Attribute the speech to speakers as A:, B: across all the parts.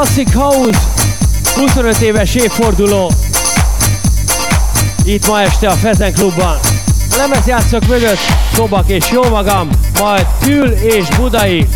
A: Classic House 25 éves évforduló. Itt ma este a Fezen Klubban. A lemezjátszók mögött Szobak és jó magam, majd Kül és Budai.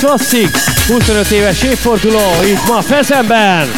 A: Barbara Classic, 25 éves évforduló, itt ma Fezemben!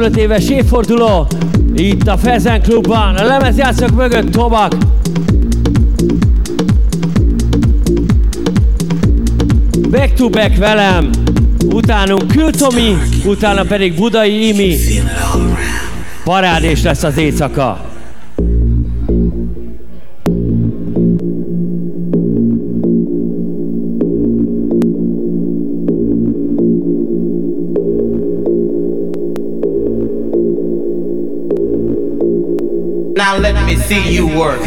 A: 25 éves évforduló itt a Fezen Klubban. A lemezjátszok mögött Tobak. Back to back velem, utánunk Kültomi, utána pedig Budai Imi. Parádés lesz az éjszaka.
B: Me see you work.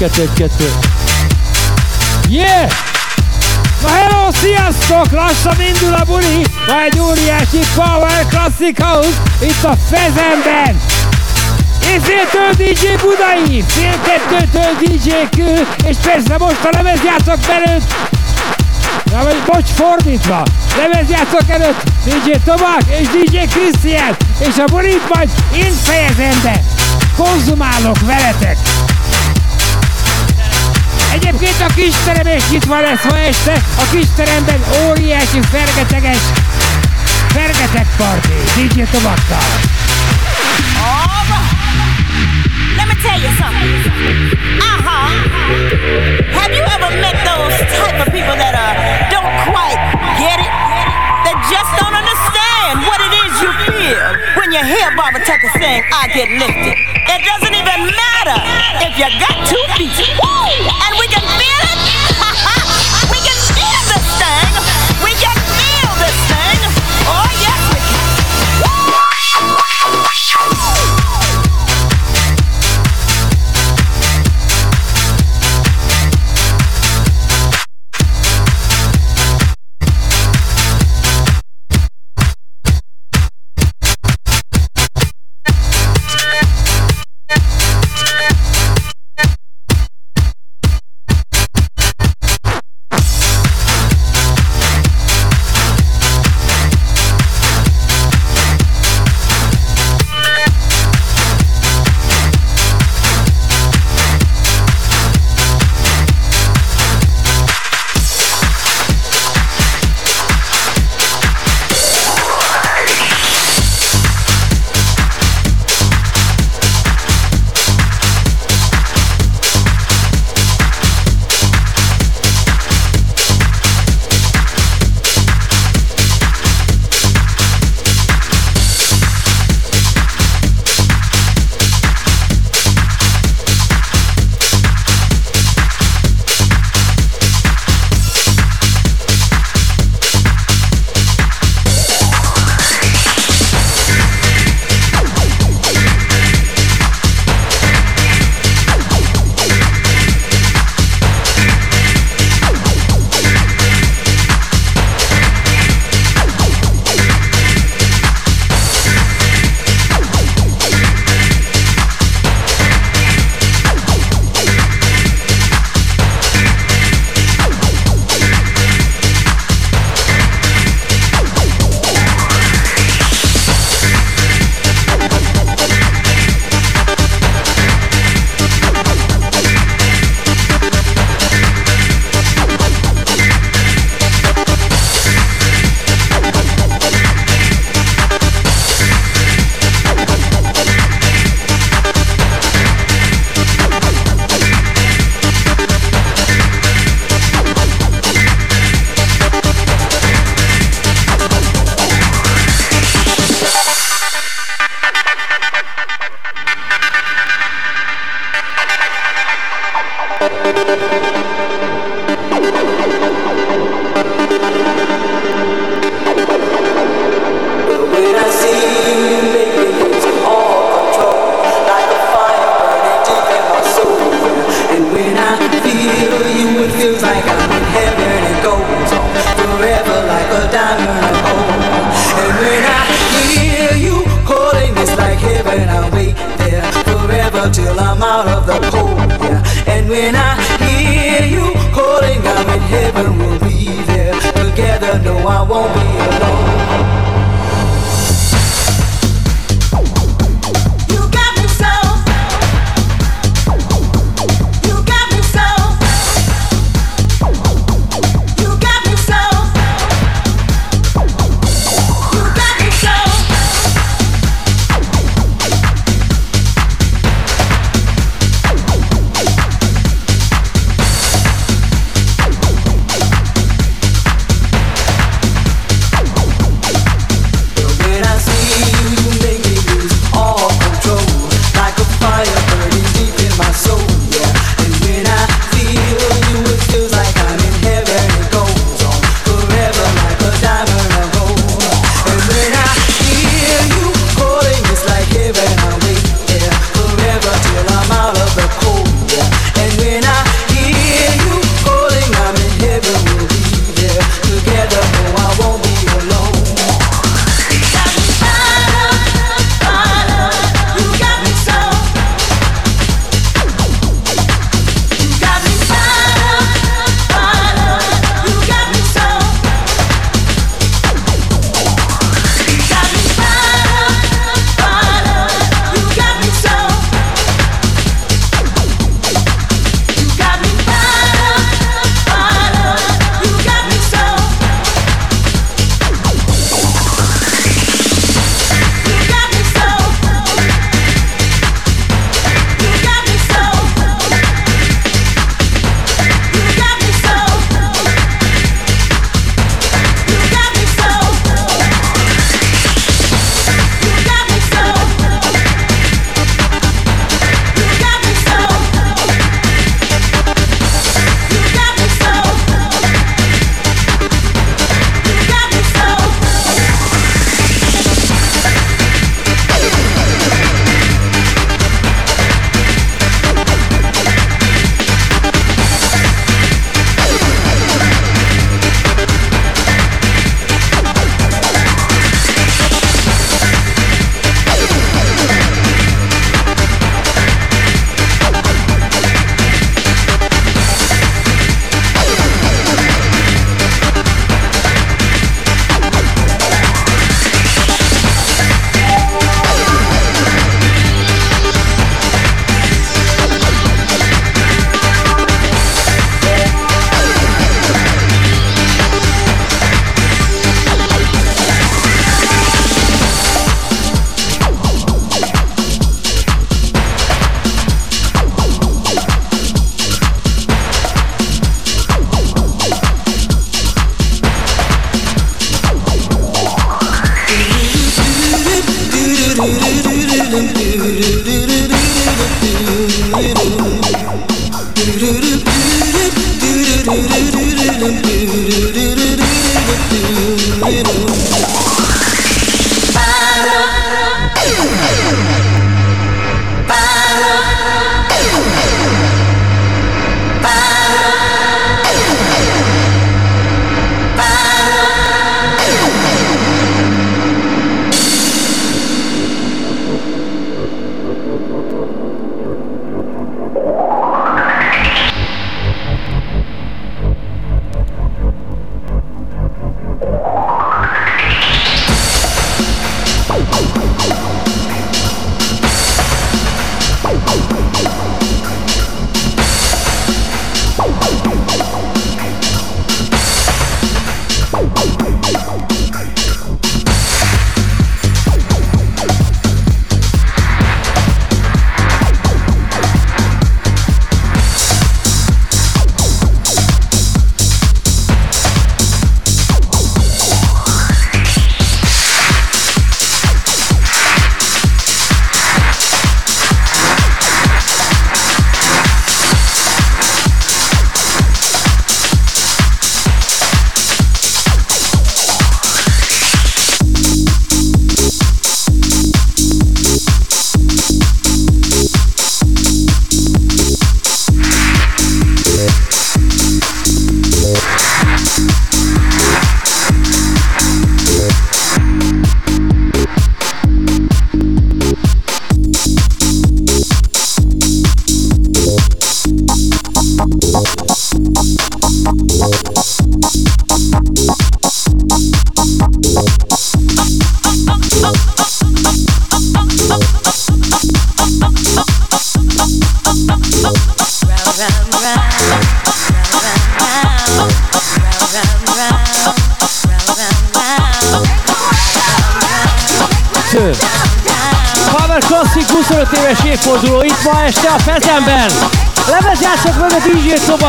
C: 212. Yeah! Na hello, sziasztok! Lassan indul a buli! Na egy óriási Power Classic House itt a Fezemben! Észéltől DJ Budai, fél kettőtől DJ Kő, és persze most a lemezjátszak előtt, na vagy bocs, fordítva, lemezjátszak előtt DJ Tomák és DJ Krisztián, és a bulit majd én fejezem be, konzumálok veletek! Egyébként a kisterem is nyitva lesz ma este, a kisteremben óriási fergeteges fergeteg party, DJ Tobakkal.
D: Alright. Let me tell you something. Uh-huh. Have you ever met those type of people that uh, don't quite get it? That just don't understand what it is you feel when you hear Barbara Tucker sing, I get lifted. It doesn't even matter if you got two feet. And we can feel it.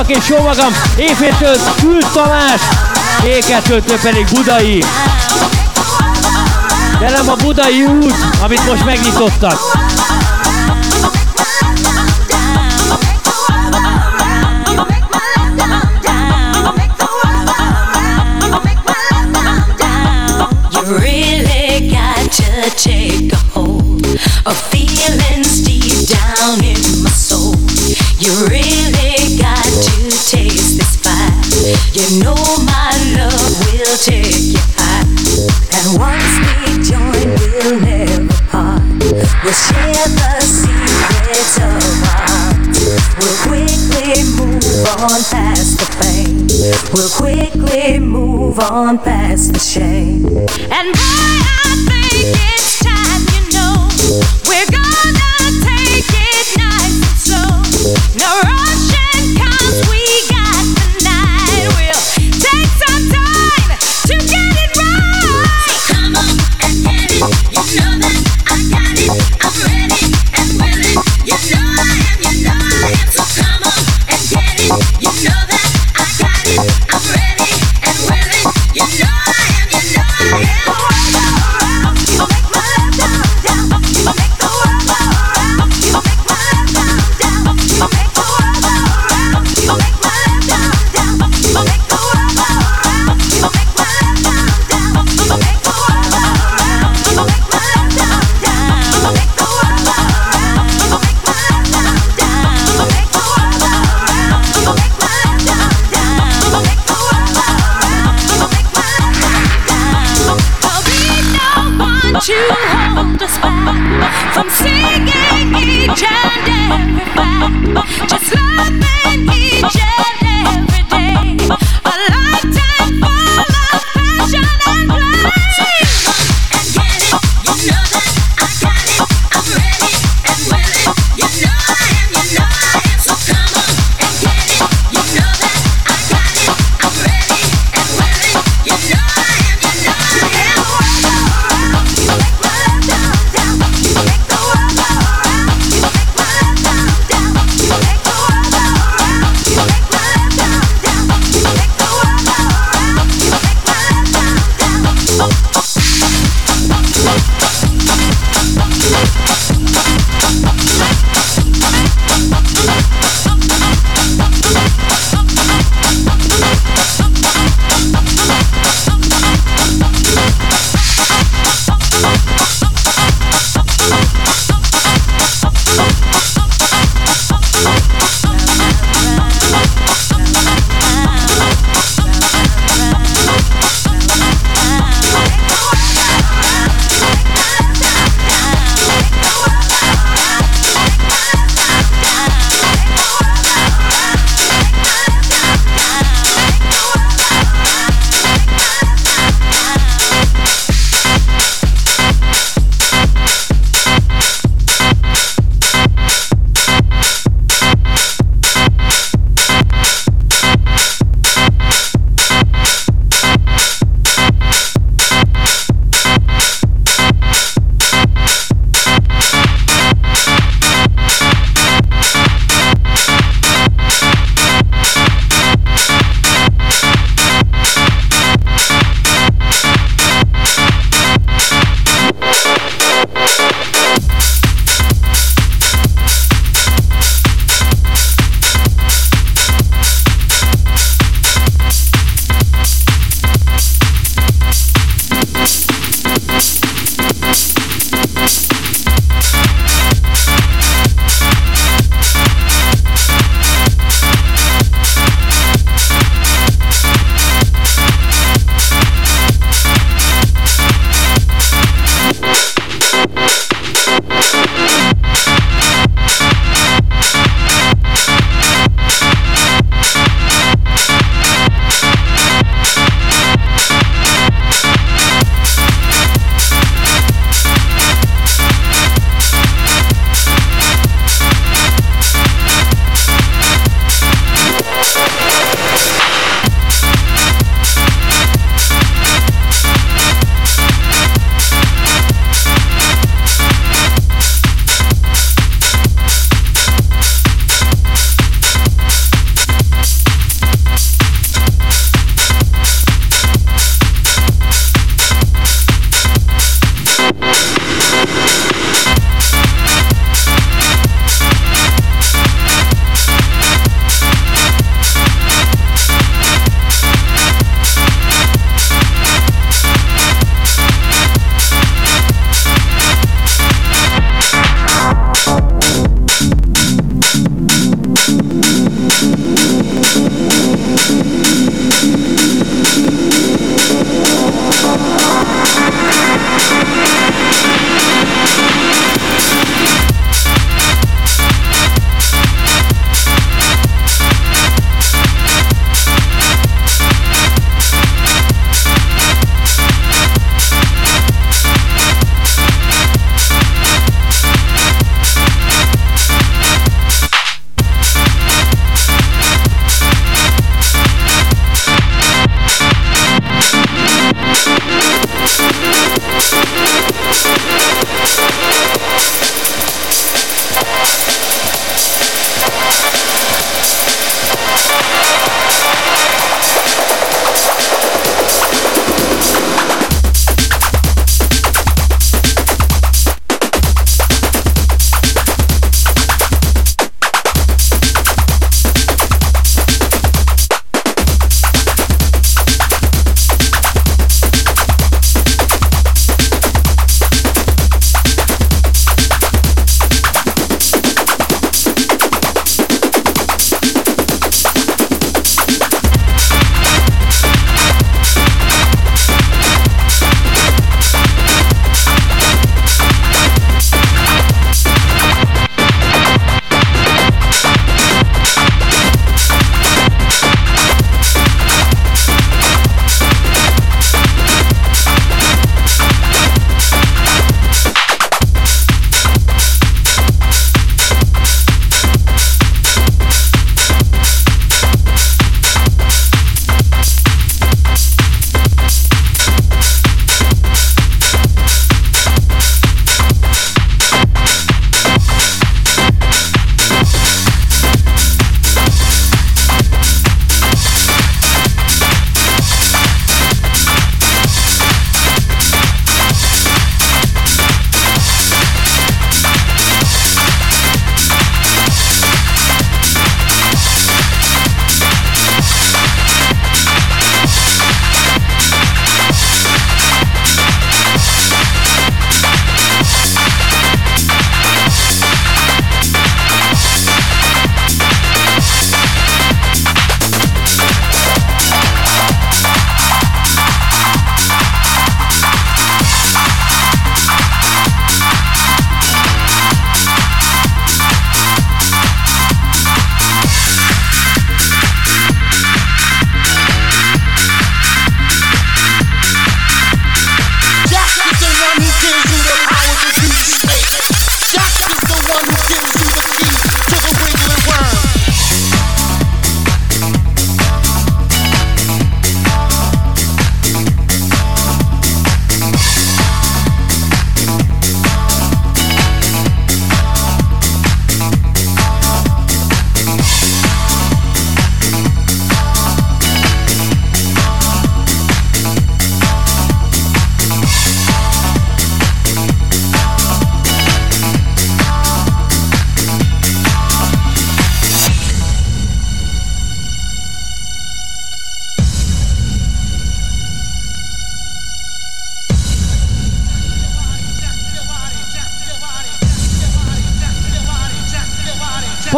D: Falk
E: és jó magam, Éjféltől Kül Tamás, Ékeltől pedig Budai. De nem a Budai út, amit most megnyitottak. And I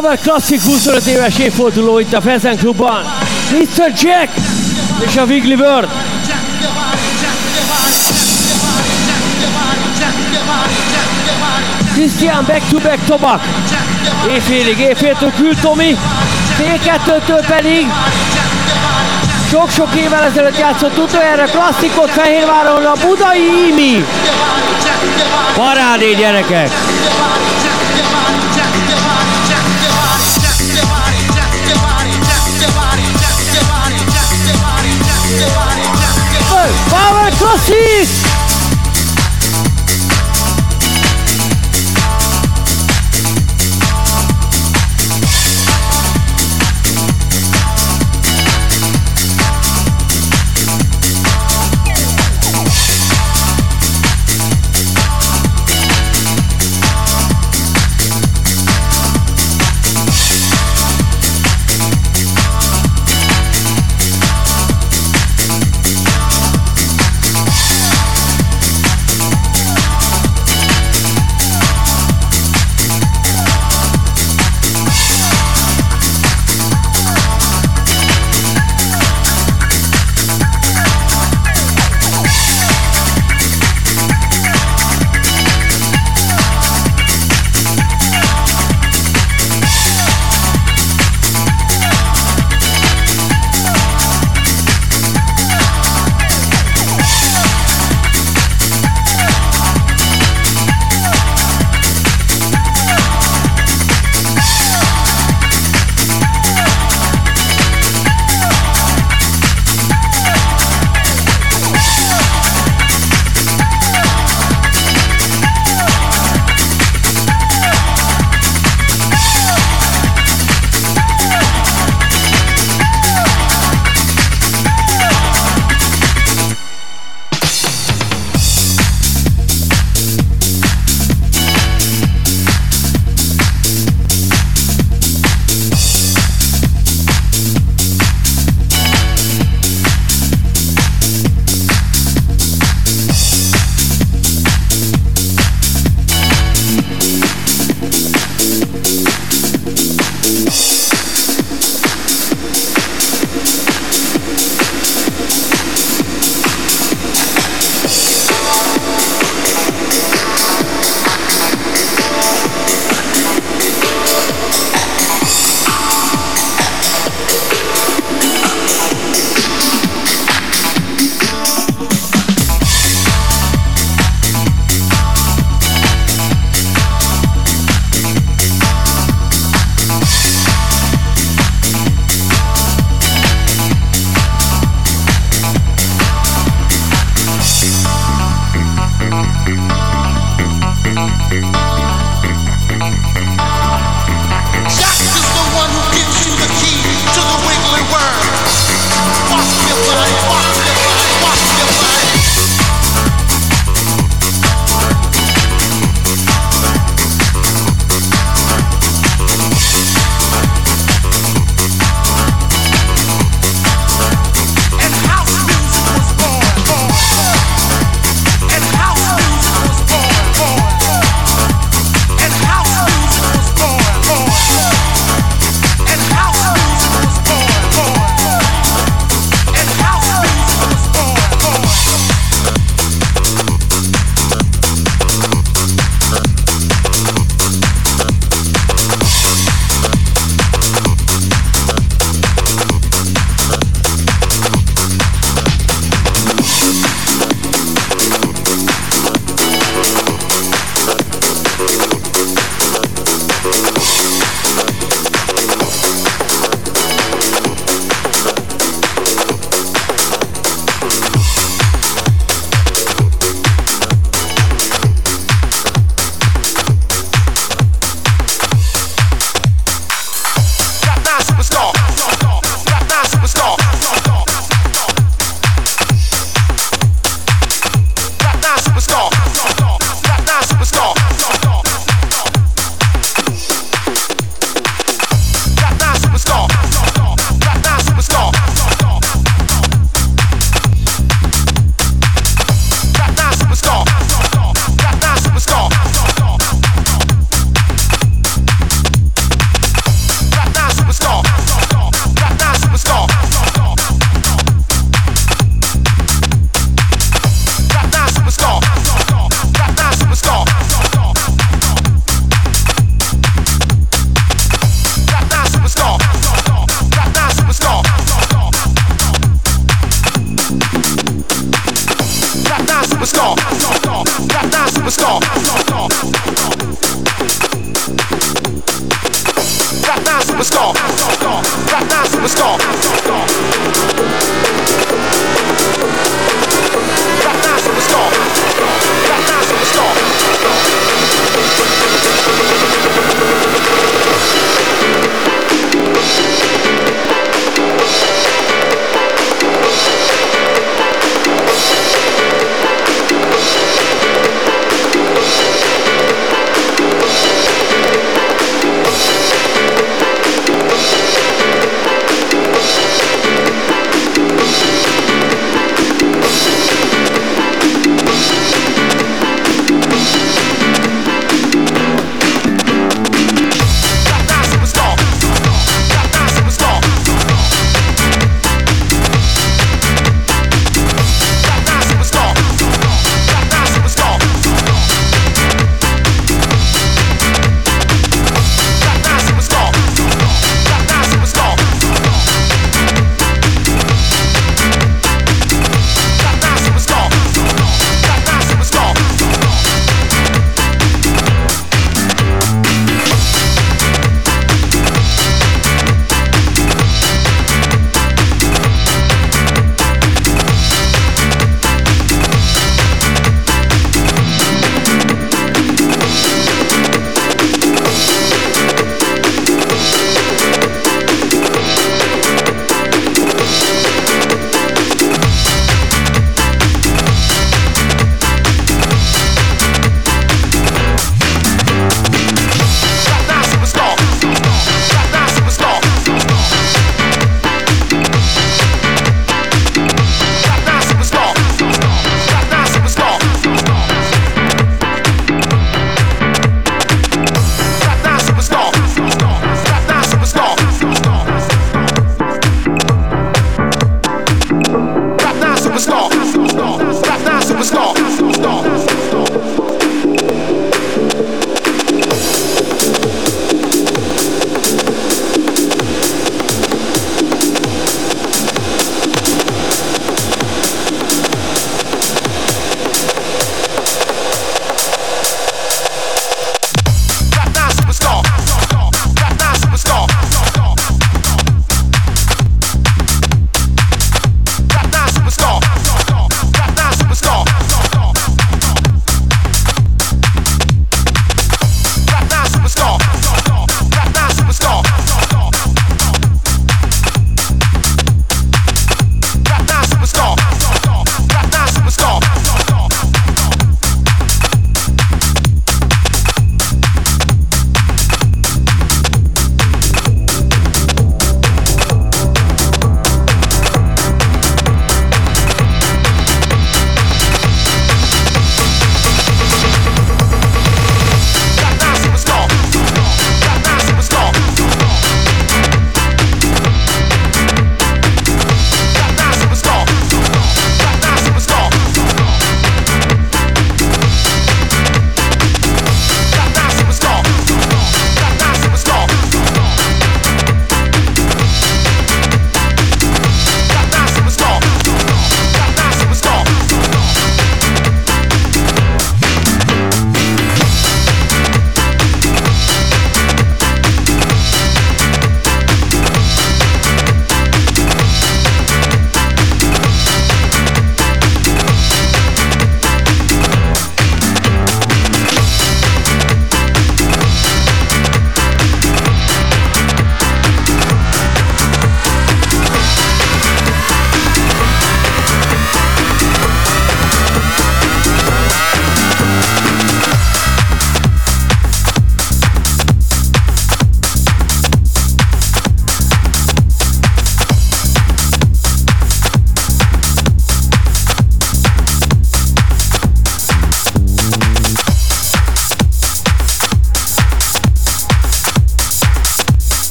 A: Power Classic 25 éves évforduló itt a Fezen Klubban. Mr. Jack és a Wiggly Bird. Christian Back to Back Tobak. Éjfélig, éjféltől küld Tomi. T2-től pedig sok-sok évvel ezelőtt játszott utoljára klasszikot Fehérváron a Budai Imi. Parádé gyerekek! Power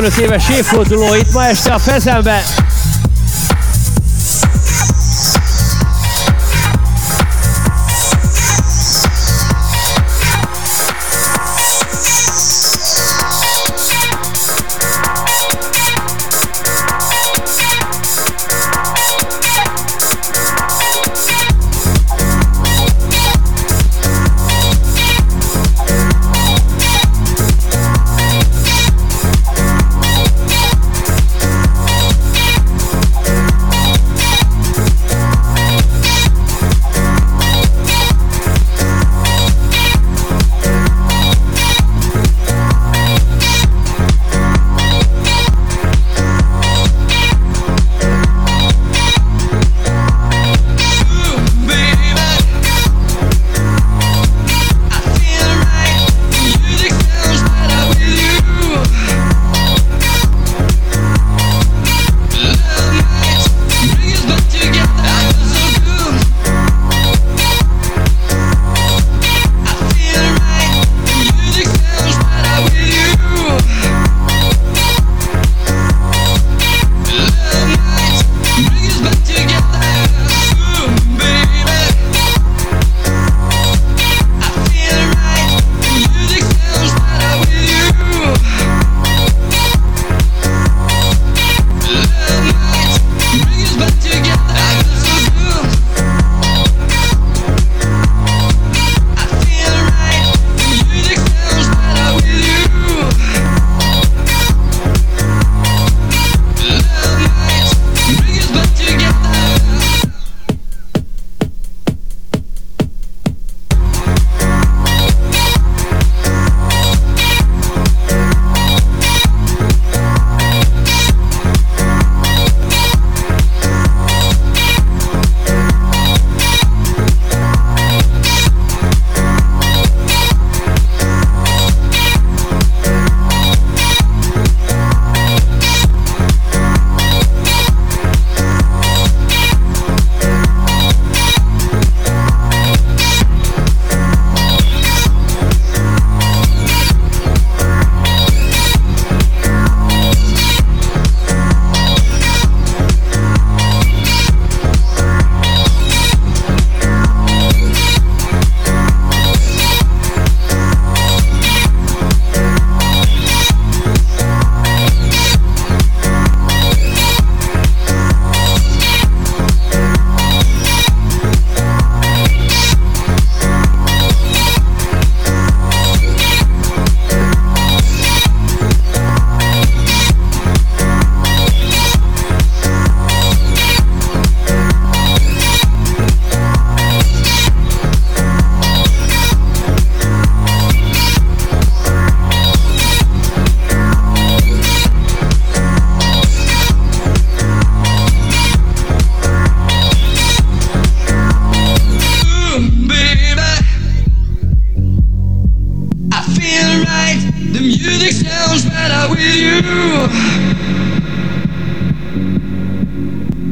A: 25
F: éves évfordulóit ma este a Fezenben.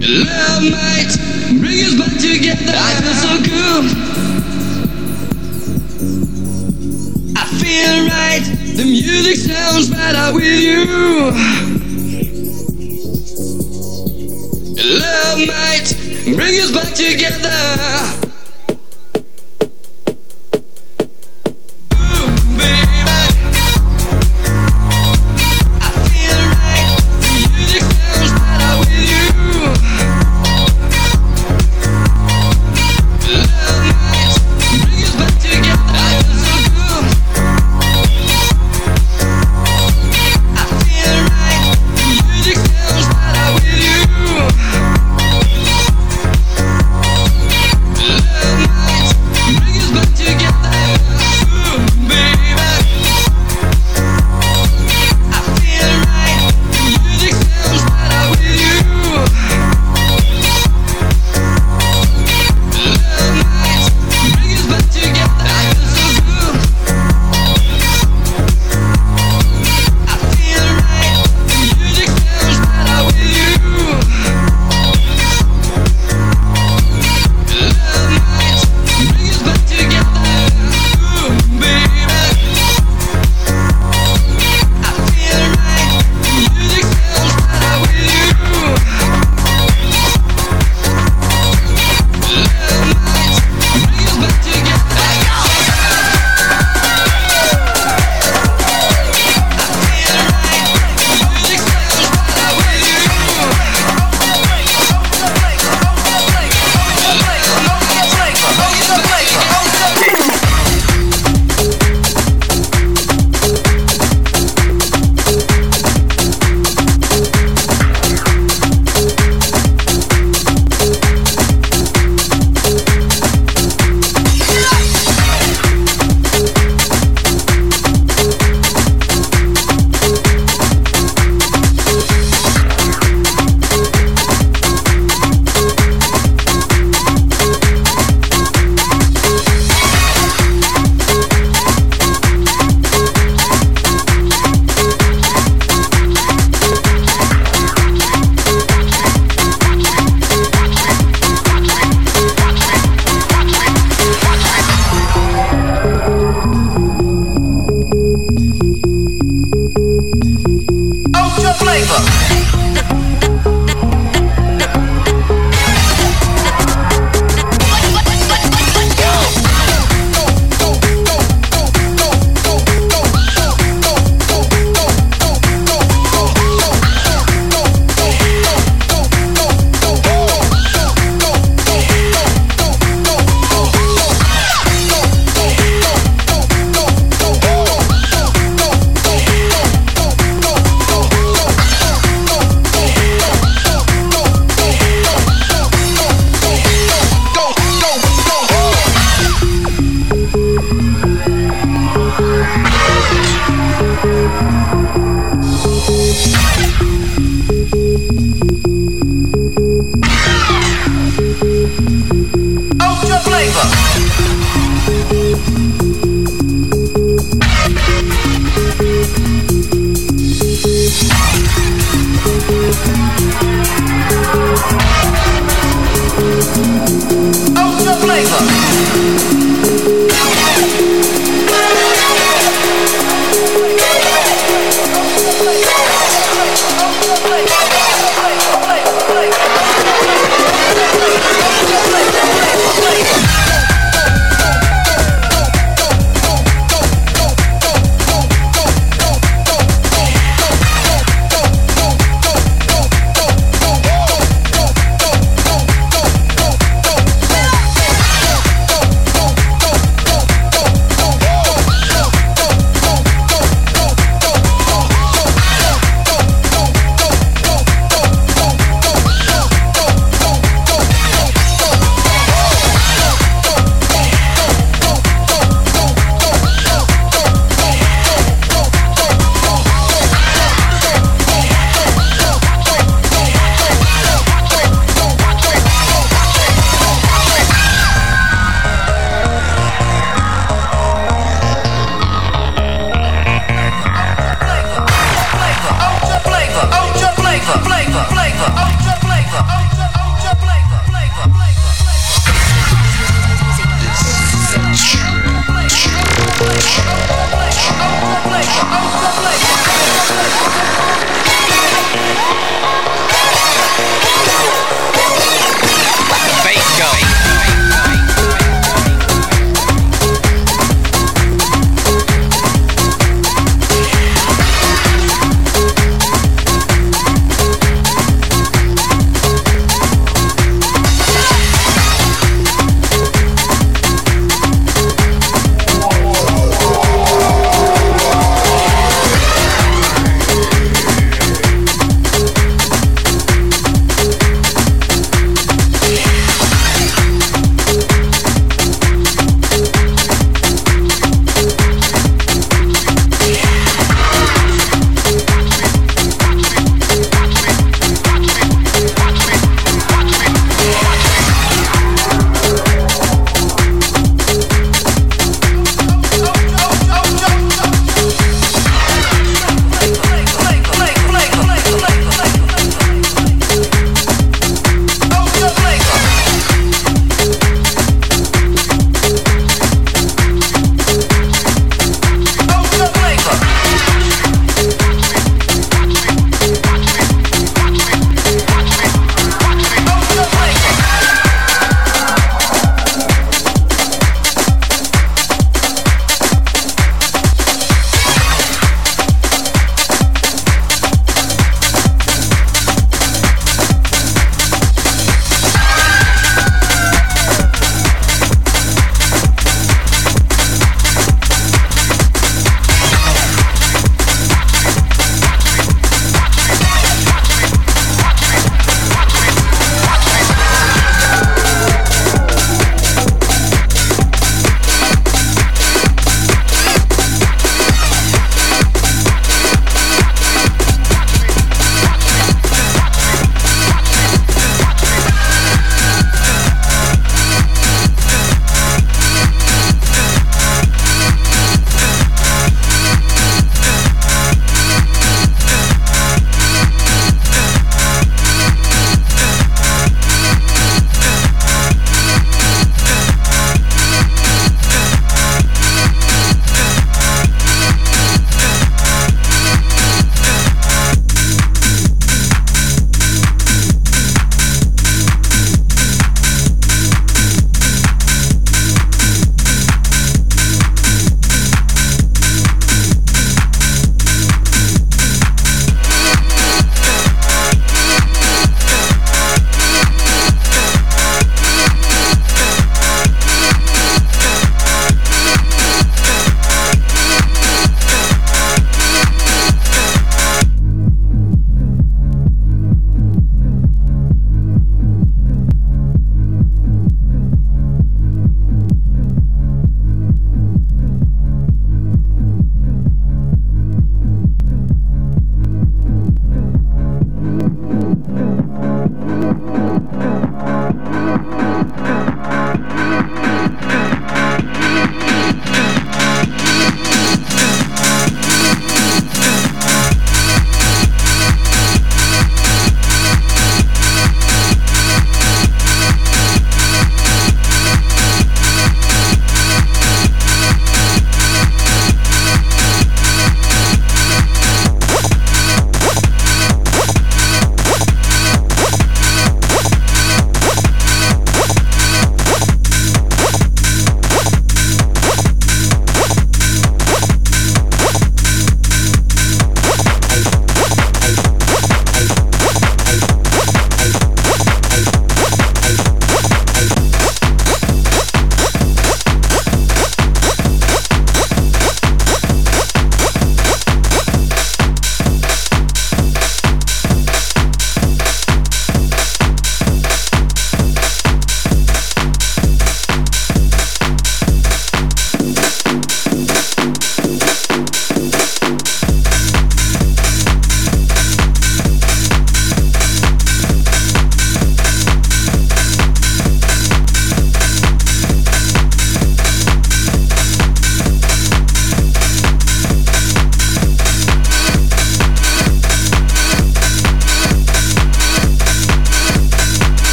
F: Love might bring
G: us back together. I feel so good. I feel right. The music sounds better with you.
H: Love might bring us back together.